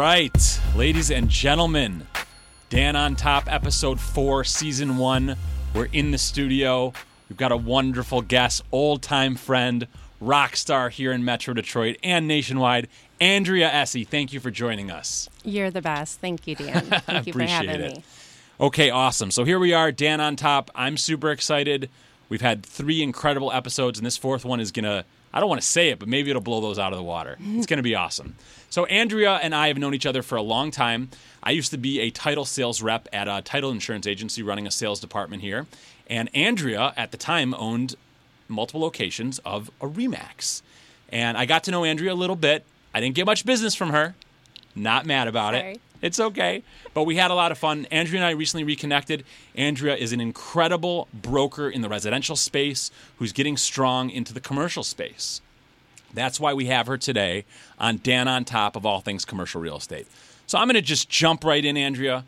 right, ladies and gentlemen, Dan on Top, episode four, season one. We're in the studio. We've got a wonderful guest, old time friend, rock star here in Metro Detroit and nationwide, Andrea Esse. Thank you for joining us. You're the best. Thank you, Dan. Thank you for having it. me. Okay, awesome. So here we are, Dan on top. I'm super excited. We've had three incredible episodes, and this fourth one is gonna. I don't want to say it, but maybe it'll blow those out of the water. It's gonna be awesome. So Andrea and I have known each other for a long time. I used to be a title sales rep at a title insurance agency running a sales department here, and Andrea at the time owned multiple locations of a Remax. And I got to know Andrea a little bit. I didn't get much business from her. Not mad about it. It's okay. But we had a lot of fun. Andrea and I recently reconnected. Andrea is an incredible broker in the residential space who's getting strong into the commercial space. That's why we have her today on Dan on Top of all things commercial real estate. So I'm going to just jump right in, Andrea.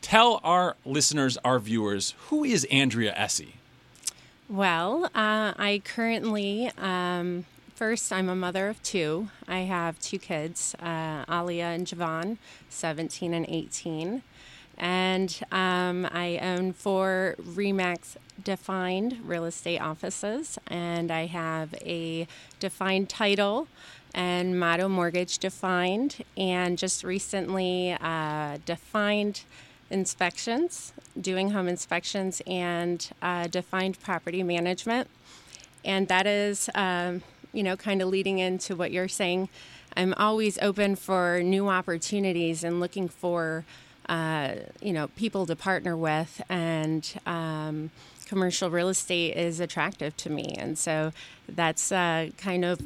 Tell our listeners, our viewers, who is Andrea Esse? Well, uh, I currently, um, first, I'm a mother of two. I have two kids, uh, Alia and Javon, 17 and 18. And um, I own four Remax defined real estate offices, and I have a defined title and Motto Mortgage defined, and just recently uh, defined inspections, doing home inspections, and uh, defined property management. And that is, um, you know, kind of leading into what you're saying. I'm always open for new opportunities and looking for, uh, you know, people to partner with. And um, commercial real estate is attractive to me. And so that's uh, kind of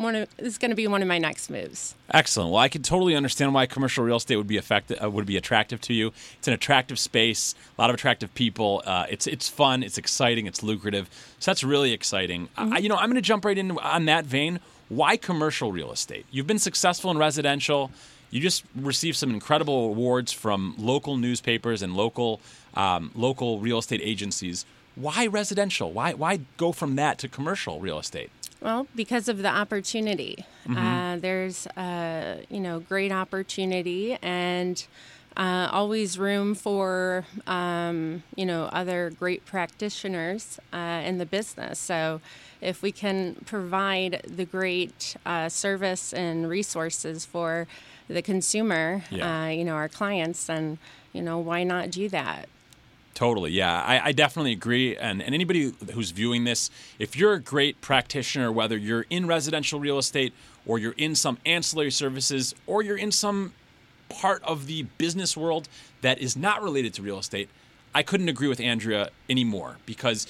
one of is going to be one of my next moves. Excellent. Well, I can totally understand why commercial real estate would be effective, uh, would be attractive to you. It's an attractive space, a lot of attractive people. Uh, it's it's fun, it's exciting, it's lucrative. So that's really exciting. I, you know, I'm going to jump right in on that vein. Why commercial real estate? You've been successful in residential. You just received some incredible awards from local newspapers and local um, local real estate agencies. Why residential? Why why go from that to commercial real estate? Well, because of the opportunity, uh, there's uh, you know great opportunity and uh, always room for um, you know other great practitioners uh, in the business. So if we can provide the great uh, service and resources for the consumer, Yeah. uh, you know our clients, then you know why not do that? Totally, yeah. I, I definitely agree. And, and anybody who's viewing this, if you're a great practitioner, whether you're in residential real estate or you're in some ancillary services or you're in some part of the business world that is not related to real estate, I couldn't agree with Andrea anymore because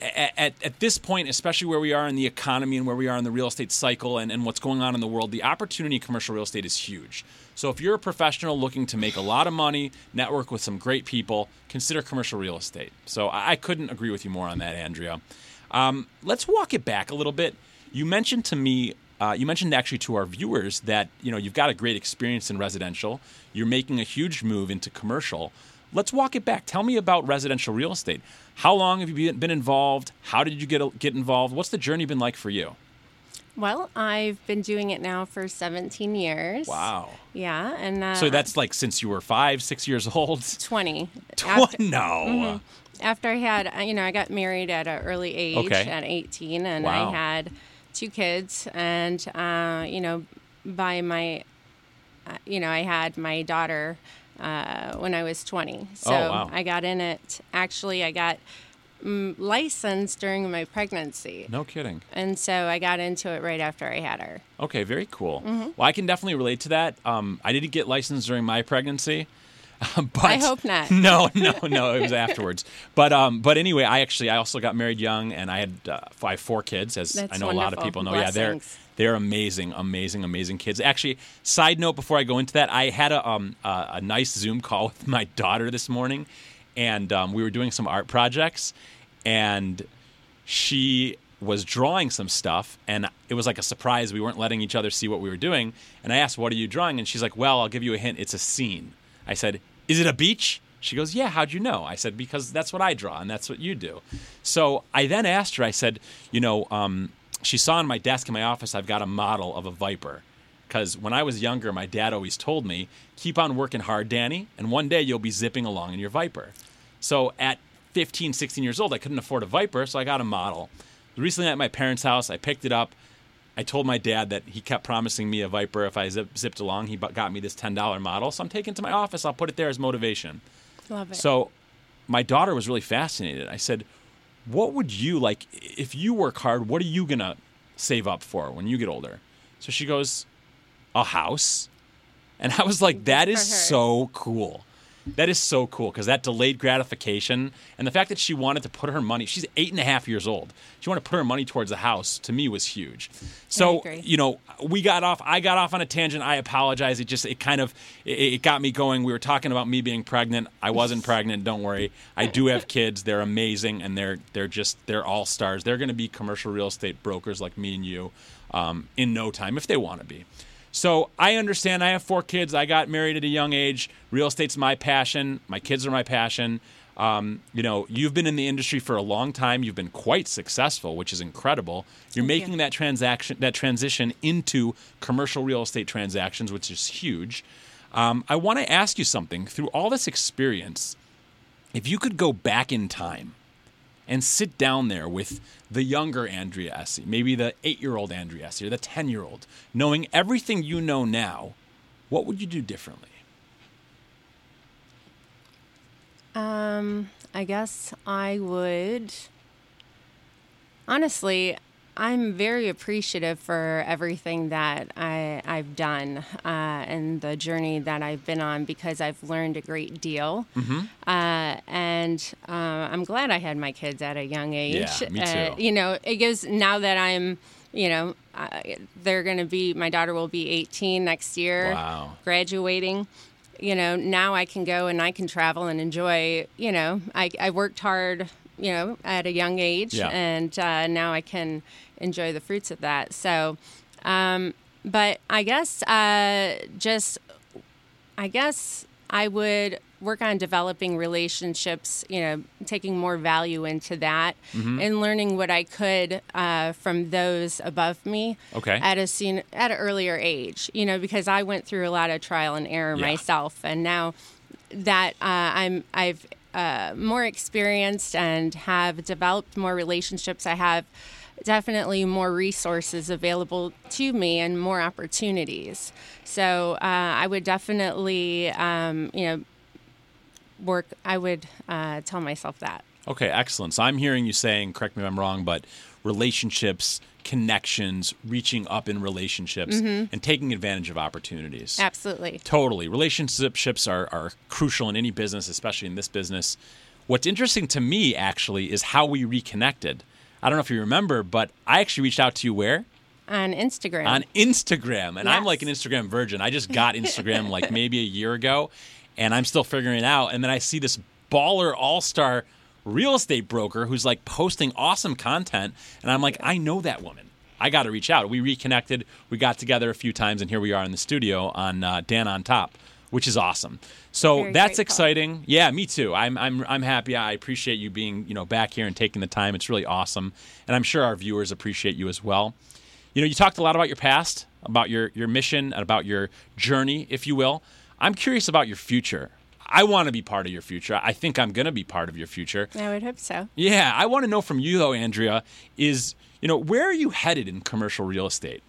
at, at, this point, especially where we are in the economy and where we are in the real estate cycle and, and what's going on in the world, the opportunity in commercial real estate is huge. So if you're a professional looking to make a lot of money, network with some great people, consider commercial real estate. So I, I couldn't agree with you more on that, Andrea. Um, let's walk it back a little bit. You mentioned to me, uh, you mentioned actually to our viewers that you know you've got a great experience in residential. You're making a huge move into commercial. Let's walk it back. Tell me about residential real estate. How long have you been- involved? How did you get get involved? What's the journey been like for you? Well, I've been doing it now for 17 years. Wow. Yeah, and uh, So that's like since you were five, six years old. 20. Tw- After, no. after I had, uh, you know, I got married at an early age Okay. at 18, and Wow. I had two kids, and uh, you know, by my, uh, you know, I had my daughter uh, when I was 20. So Oh, wow. I got in it. Actually, I got mm, licensed during my pregnancy. No kidding. And so I got into it right after I had her. Okay, very cool. Mm-hmm. Well, I can definitely relate to that. Um, I didn't get licensed during my pregnancy. but I hope not. No, no, no. It was afterwards. But um, but anyway, I actually I also got married young, and I had uh, I have four kids, as That's I know a lot of people know. Yeah, they're they're amazing, amazing, amazing kids. Actually, side note before I go into that, I had a um a, a nice Zoom call with my daughter this morning, and um, we were doing some art projects, and she was drawing some stuff and it was like a surprise we weren't letting each other see what we were doing and i asked what are you drawing and she's like well i'll give you a hint it's a scene i said is it a beach she goes yeah how'd you know i said because that's what i draw and that's what you do so i then asked her i said you know um, she saw on my desk in my office i've got a model of a viper because when I was younger, my dad always told me, "Keep on working hard, Danny, and one day you'll be zipping along in your Viper." So at 15, 16 years old, I couldn't afford a Viper, so I got a model. Recently at my parents' house, I picked it up. I told my dad that he kept promising me a Viper if I zip, zipped along. He got me this $10 model, so I'm taking it to my office. I'll put it there as motivation. Love it. So my daughter was really fascinated. I said, What would you like if you work hard? What are you going to save up for when you get older? So she goes, A house. And I was like, That is so cool. That is so cool because that delayed gratification and the fact that she wanted to put her money, she's eight and a half years old. She wanted to put her money towards the house to me was huge. So, you know, we got off, I got off on a tangent. I apologize. It just, it kind of, it, it got me going. We were talking about me being pregnant. I wasn't pregnant. Don't worry. I do have kids. They're amazing and they're, they're just, they're all stars. They're going to be commercial real estate brokers like me and you um, in no time if they want to be. So I understand. I have four kids. I got married at a young age. Real estate's my passion. My kids are my passion. Um, you know, you've been in the industry for a long time. You've been quite successful, which is incredible. You're Thank making you. that transaction, that transition into commercial real estate transactions, which is huge. Um, I want to ask you something. Through all this experience, if you could go back in time and sit down there with the younger Andrea Esse, maybe the eight year old Andrea Esse or the 10 year old, knowing everything you know now, what would you do differently? Um, I guess I would. Honestly, I'm very appreciative for everything that I, I've done uh, and the journey that I've been on because I've learned a great deal. Mm-hmm. Uh, and uh, I'm glad I had my kids at a young age. Yeah, me Uh, too. you know, it gives now that I'm, you know, they're going to be, my daughter will be 18 next year, Wow. graduating you know, now I can go and I can travel and enjoy, you know, I, I worked hard, you know, at a young age Yeah. and uh, now I can enjoy the fruits of that. So, um, but I guess uh, just, I guess I would work on developing relationships, you know, taking more value into that Mm-hmm. and learning what I could uh, from those above me Okay. at a scene, at an earlier age, you know, because I went through a lot of trial and error Yeah. myself, and now that uh, I'm I've uh, more experienced and have developed more relationships, I have definitely more resources available to me and more opportunities. So uh, I would definitely, um, you know, work. I would uh, tell myself that. Okay, excellent. So I'm hearing you saying, correct me if I'm wrong, but relationships, connections, reaching up in relationships, and taking advantage of opportunities. Absolutely. Totally. Relationships are, are crucial in any business, especially in this business. What's interesting to me, actually, is how we reconnected. I don't know if you remember, but I actually reached out to you where? On Instagram. On Instagram. And I'm like an Instagram virgin. I just got Instagram like maybe a year ago, and I'm still figuring it out. And then I see this baller all star real estate broker who's like posting awesome content. And I'm like, I know that woman. I got to reach out. We reconnected. We got together a few times, and here we are in the studio on uh, Dan on Top, which is awesome. So Very that's exciting. Yeah, me too. I'm, I'm, I'm happy. I appreciate you being you know back here and taking the time. It's really awesome, and I'm sure our viewers appreciate you as well. You know, you talked a lot about your past, about your your mission, and about your journey, if you will. I'm curious about your future. I want to be part of your future. I think I'm going to be part of your future. I would hope so. Yeah, I want to know from you though, Andrea, is you know where are you headed in commercial real estate?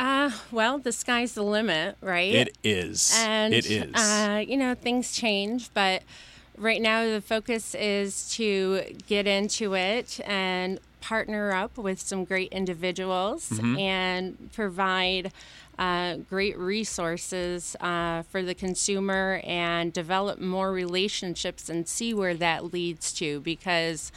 Uh, well, the sky's the limit, right? It is. And it is. Uh, you know, things change, but right now the focus is to get into it and partner up with some great individuals Mm-hmm. and provide uh, great resources uh, for the consumer and develop more relationships and see where that leads to because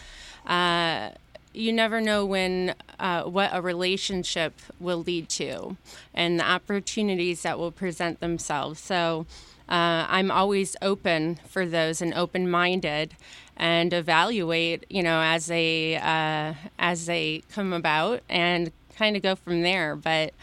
uh, you never know when uh, what a relationship will lead to and the opportunities that will present themselves. So uh, i'm always open for those and open-minded and evaluate you know as they uh, as they come about and kind of go from there. But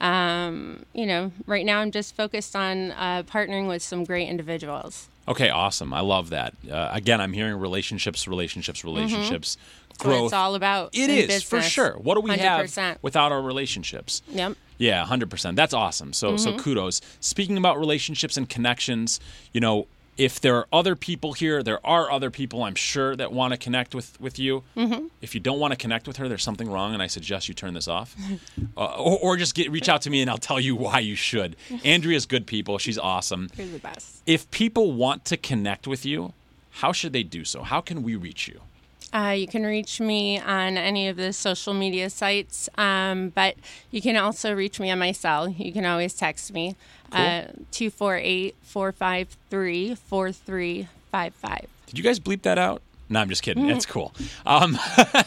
um, you know right now i'm just focused on uh, partnering with some great individuals. Okay, awesome. I love that. Uh, again, I'm hearing relationships, relationships, relationships, That's what growth. it's all about It is for sure. What do we 100%. have without our relationships? Yep. Yeah, hundred percent. That's awesome. So so Mm-hmm. kudos. Speaking about relationships and connections, you know, if there are other people here, there are other people I'm sure that want to connect with with you. Mm-hmm. If you don't want to connect with her, there's something wrong, and I suggest you turn this off, uh, or, or just get reach out to me and I'll tell you why you should. Andrea's good people. She's awesome. You're the best. If people want to connect with you, how should they do so? How can we reach you? Uh, you can reach me on any of the social media sites, um, but you can also reach me on my cell. You can always text me, uh, 248 453 4355. Did you guys bleep that out? No, I'm just kidding. It's cool. Um,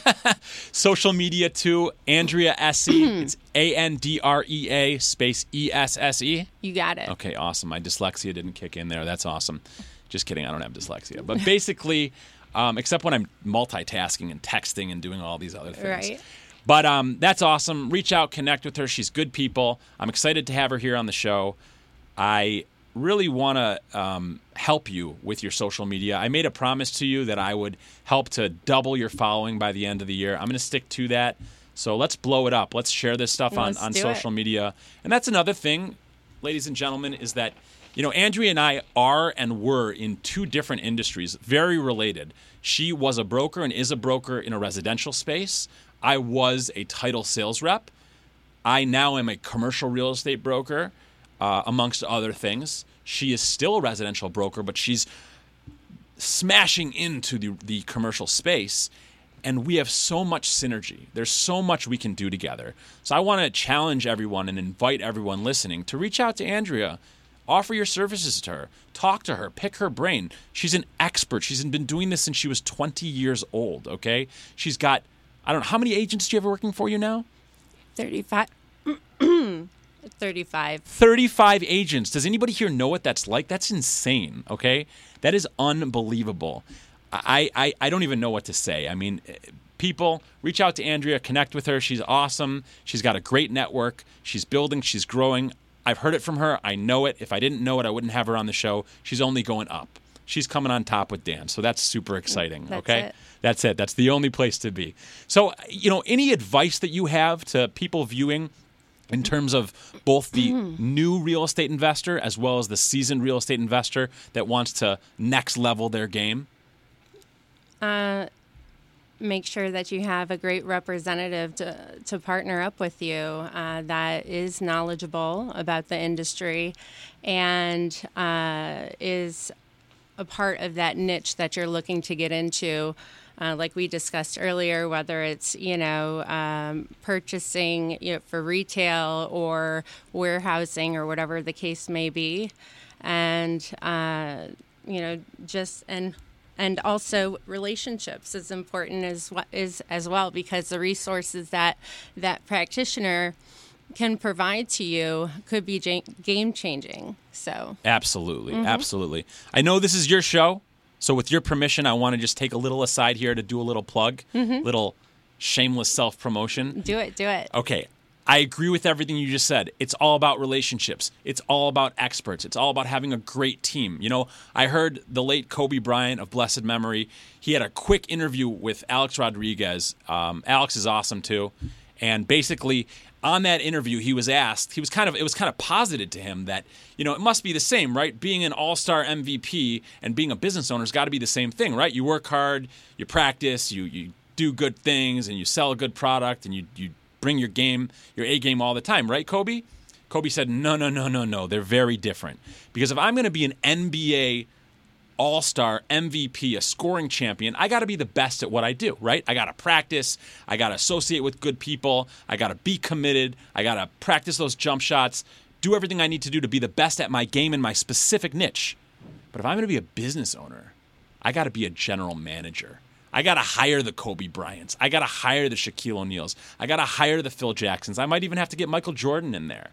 social media too. Andrea Esse. it's A N D R E A space E S S E. You got it. Okay, awesome. My dyslexia didn't kick in there. That's awesome. Just kidding. I don't have dyslexia. But basically, um, except when I'm multitasking and texting and doing all these other things. Right. But um, that's awesome. Reach out, connect with her. She's good people. I'm excited to have her here on the show. I really want to um, help you with your social media. I made a promise to you that I would help to double your following by the end of the year. I'm going to stick to that. So let's blow it up. Let's share this stuff on, Let's on social it. media. And that's another thing, ladies and gentlemen, is that, you know, Andrea and I are and were in two different industries, very related. She was a broker and is a broker in a residential space. I was a title sales rep. I now am a commercial real estate broker, uh, amongst other things. She is still a residential broker, but she's smashing into the, the commercial space. And we have so much synergy. There's so much we can do together. So I want to challenge everyone and invite everyone listening to reach out to Andrea. Offer your services to her. Talk to her. Pick her brain. She's an expert. She's been doing this since she was 20 years old, okay? She's got, I don't know, how many agents do you have working for you now? 35. 35. 35 agents. Does anybody here know what that's like? That's insane, okay? That is unbelievable. I, I, I don't even know what to say. I mean, people, reach out to Andrea, connect with her. She's awesome. She's got a great network. She's building, she's growing. I've heard it from her. I know it. If I didn't know it, I wouldn't have her on the show. She's only going up. She's coming on top with Dan. So that's super exciting, That's okay? it. That's it. That's the only place to be. So, you know, any advice that you have to people viewing in terms of both the mm-hmm. new real estate investor as well as the seasoned real estate investor that wants to next level their game? Uh, make sure that you have a great representative to, to partner up with you uh, that is knowledgeable about the industry and uh, is a part of that niche that you're looking to get into. Uh, like we discussed earlier, whether it's you know um, purchasing you know, for retail or warehousing or whatever the case may be, and uh, you know just and and also relationships is important as well, is as well because the resources that that practitioner can provide to you could be game changing. So Absolutely. Mm-hmm. Absolutely. I know this is your show. So, with your permission, I want to just take a little aside here to do a little plug, mm-hmm. little shameless self promotion. do it, do it. Okay. I agree with everything you just said. It's all about relationships. It's all about experts. It's all about having a great team. You know, I heard the late Kobe Bryant of blessed memory. He had a quick interview with Alex Rodriguez. Um, Alex is awesome too, and basically on that interview, he was asked. He was kind of it was kind of posited to him that you know it must be the same, right? Being an All Star MVP and being a business owner has got to be the same thing, right? You work hard, you practice, you you do good things, and you sell a good product, and you you bring your game, your A game all the time, right, Kobe? Kobe said, no, no, no, no, no. They're very different. Because if I'm going to be an NBA all star, MVP, a scoring champion, I got to be the best at what I do, right? I got to practice. I got to associate with good people. I got to be committed. I got to practice those jump shots, do everything I need to do to be the best at my game in my specific niche. But if I'm going to be a business owner, I got to be a general manager. I got to hire the Kobe Bryants. I got to hire the Shaquille O'Neals. I got to hire the Phil Jacksons. I might even have to get Michael Jordan in there.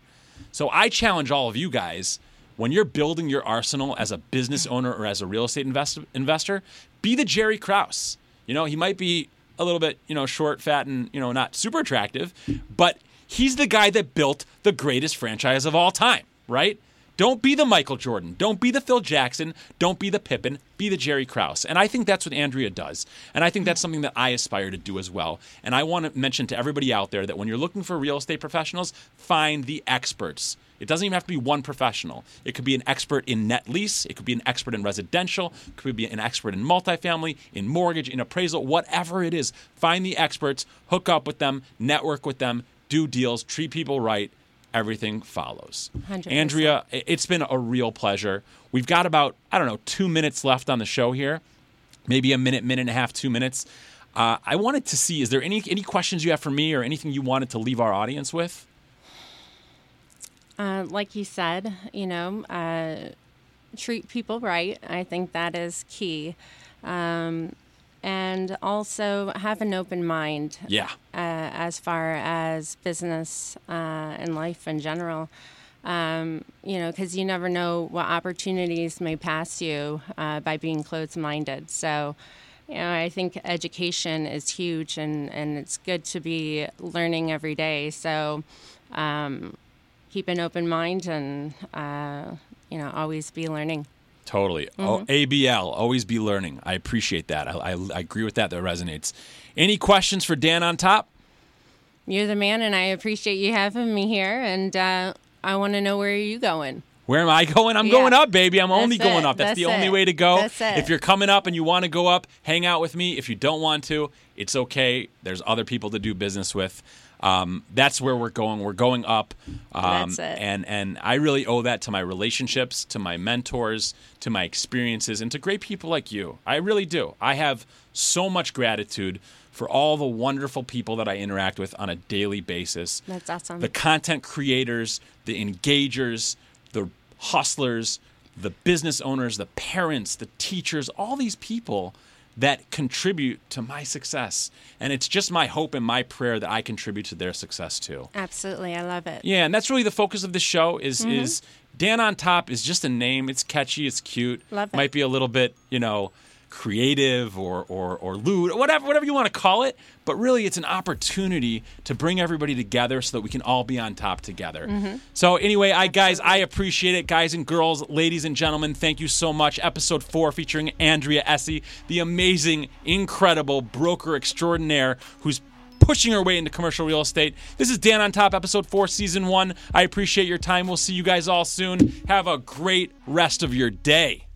So I challenge all of you guys when you're building your arsenal as a business owner or as a real estate invest- investor, be the Jerry Krause. You know, he might be a little bit, you know, short, fat, and, you know, not super attractive, but he's the guy that built the greatest franchise of all time, right? Don't be the Michael Jordan. Don't be the Phil Jackson. Don't be the Pippen. Be the Jerry Krause. And I think that's what Andrea does. And I think that's something that I aspire to do as well. And I want to mention to everybody out there that when you're looking for real estate professionals, find the experts. It doesn't even have to be one professional. It could be an expert in net lease. It could be an expert in residential. It could be an expert in multifamily, in mortgage, in appraisal, whatever it is. Find the experts, hook up with them, network with them, do deals, treat people right. Everything follows. 100%. Andrea, it's been a real pleasure. We've got about, I don't know, two minutes left on the show here. Maybe a minute, minute and a half, two minutes. Uh, I wanted to see, is there any, any questions you have for me or anything you wanted to leave our audience with? Uh, like you said, you know, uh, treat people right. I think that is key. Um, and also have an open mind Yeah. uh, as far as business uh, and life in general. Um, you know, because you never know what opportunities may pass you uh, by being closed minded. So, you know, I think education is huge and, and it's good to be learning every day. So, um, keep an open mind and, uh, you know, always be learning. Totally. Oh, ABL, always be learning. I appreciate that. I, I, I agree with that. That resonates. Any questions for Dan on top? You're the man, and I appreciate you having me here. And uh, I want to know where are you going. Where am I going? I'm Yeah. going up, baby. I'm only That's going it. up. That's, That's the only way to go. That's it. If you're coming up and you want to go up, hang out with me. If you don't want to, it's okay. There's other people to do business with. Um, that's where we're going. We're going up. Um, That's it. And and I really owe that to my relationships, to my mentors, to my experiences, and to great people like you. I really do. I have so much gratitude for all the wonderful people that I interact with on a daily basis That's awesome. the content creators, the engagers, the hustlers, the business owners, the parents, the teachers, all these people that contribute to my success. And it's just my hope and my prayer that I contribute to their success too. Absolutely. I love it. Yeah, and that's really the focus of the show is Mm-hmm. is Dan on top is just a name. It's catchy, it's cute. Love it. Might be a little bit, you know, creative or or or lewd, whatever whatever you want to call it, but really it's an opportunity to bring everybody together so that we can all be on top together. Mm-hmm. So anyway, I guys, I appreciate it, guys and girls, ladies and gentlemen. Thank you so much. Episode four featuring Andrea Esse, the amazing, incredible broker extraordinaire who's pushing her way into commercial real estate. This is Dan on Top, episode four, season one. I appreciate your time. We'll see you guys all soon. Have a great rest of your day.